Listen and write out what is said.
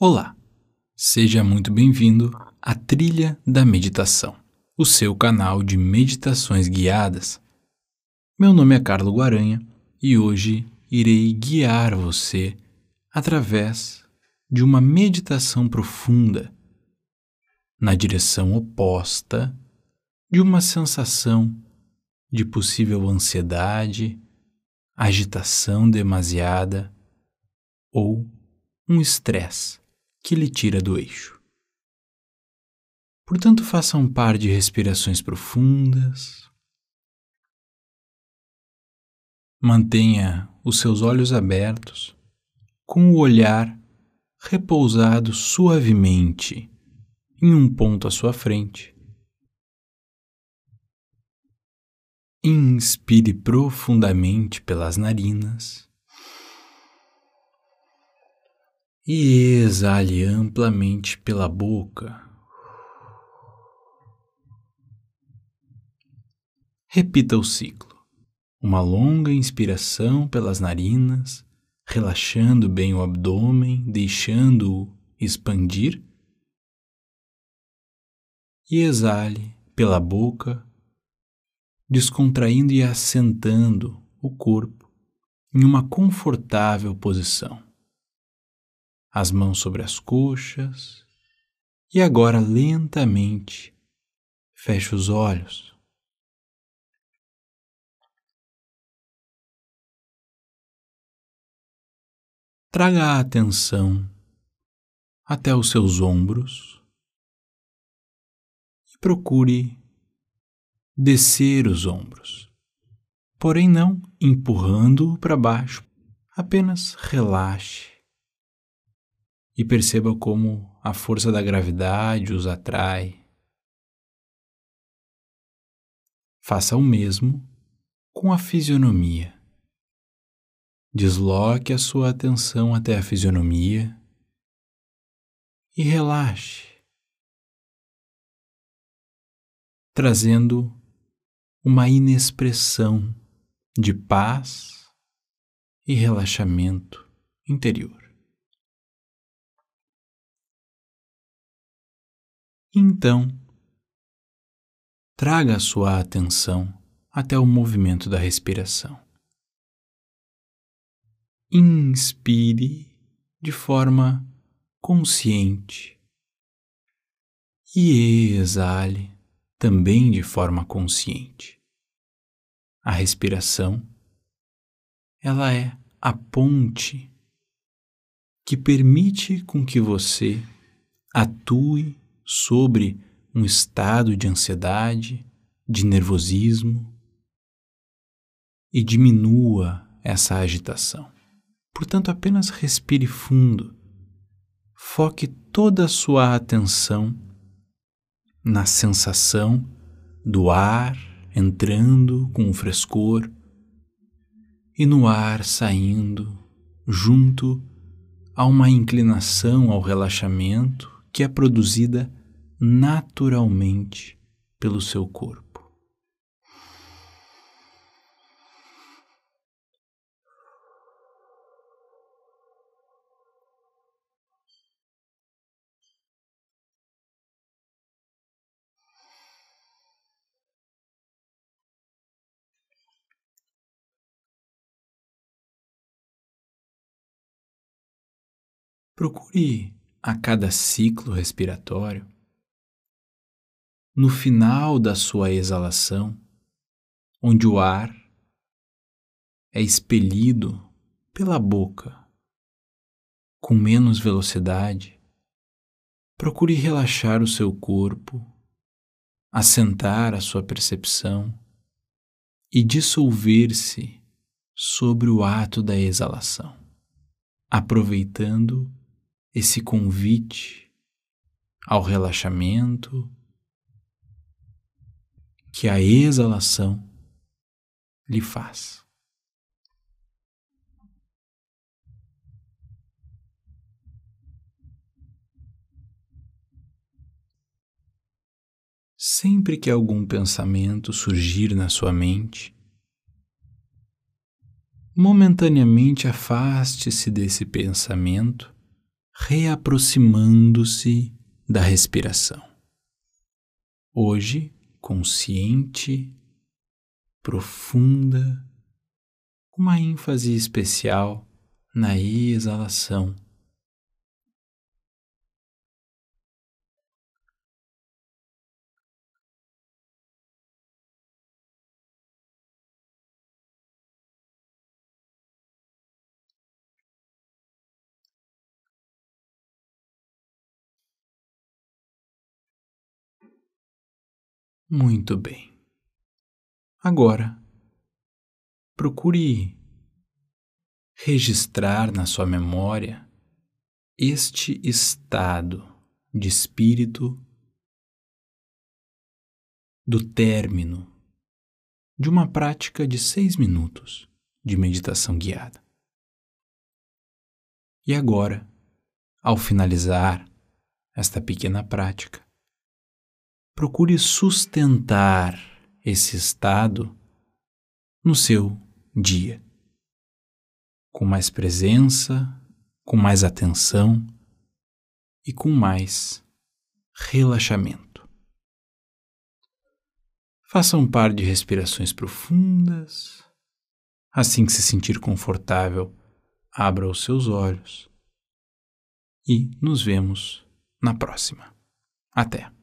Olá, seja muito bem-vindo à Trilha da Meditação, o seu canal de meditações guiadas. Meu nome é Carlo Guaranha e hoje irei guiar você através de uma meditação profunda na direção oposta de uma sensação de possível ansiedade, agitação demasiada ou um estresse que lhe tira do eixo. Portanto, faça um par de respirações profundas. Mantenha os seus olhos abertos, com o olhar repousado suavemente em um ponto à sua frente. Inspire profundamente pelas narinas e exale amplamente pela boca. Repita o ciclo. Uma longa inspiração pelas narinas, relaxando bem o abdômen, deixando-o expandir. E exale pela boca, descontraindo e assentando o corpo em uma confortável posição. As mãos sobre as coxas e agora lentamente feche os olhos. Traga a atenção até os seus ombros e procure descer os ombros, porém não empurrando-o para baixo, apenas relaxe e perceba como a força da gravidade os atrai. Faça o mesmo com a fisionomia. Desloque a sua atenção até a fisionomia e relaxe, trazendo uma inexpressão de paz e relaxamento interior. Então, traga a sua atenção até o movimento da respiração. Inspire de forma consciente e exale também de forma consciente. A respiração, ela é a ponte que permite com que você atue sobre um estado de ansiedade, de nervosismo e diminua essa agitação. Portanto, apenas respire fundo. Foque toda a sua atenção na sensação do ar entrando com o frescor e no ar saindo junto a uma inclinação ao relaxamento que é produzida naturalmente pelo seu corpo. Procure a cada ciclo respiratório, no final da sua exalação, onde o ar é expelido pela boca com menos velocidade, procure relaxar o seu corpo, assentar a sua percepção e dissolver-se sobre o ato da exalação, aproveitando esse convite ao relaxamento que a exalação lhe faz. Sempre que algum pensamento surgir na sua mente, momentaneamente afaste-se desse pensamento reaproximando-se da respiração. Hoje, consciente, profunda, uma ênfase especial na exalação. Muito bem. Agora, procure registrar na sua memória este estado de espírito do término de uma prática de seis minutos de meditação guiada. E agora, ao finalizar esta pequena prática, procure sustentar esse estado no seu dia, com mais presença, com mais atenção e com mais relaxamento. Faça um par de respirações profundas. Assim que se sentir confortável, abra os seus olhos e nos vemos na próxima. Até!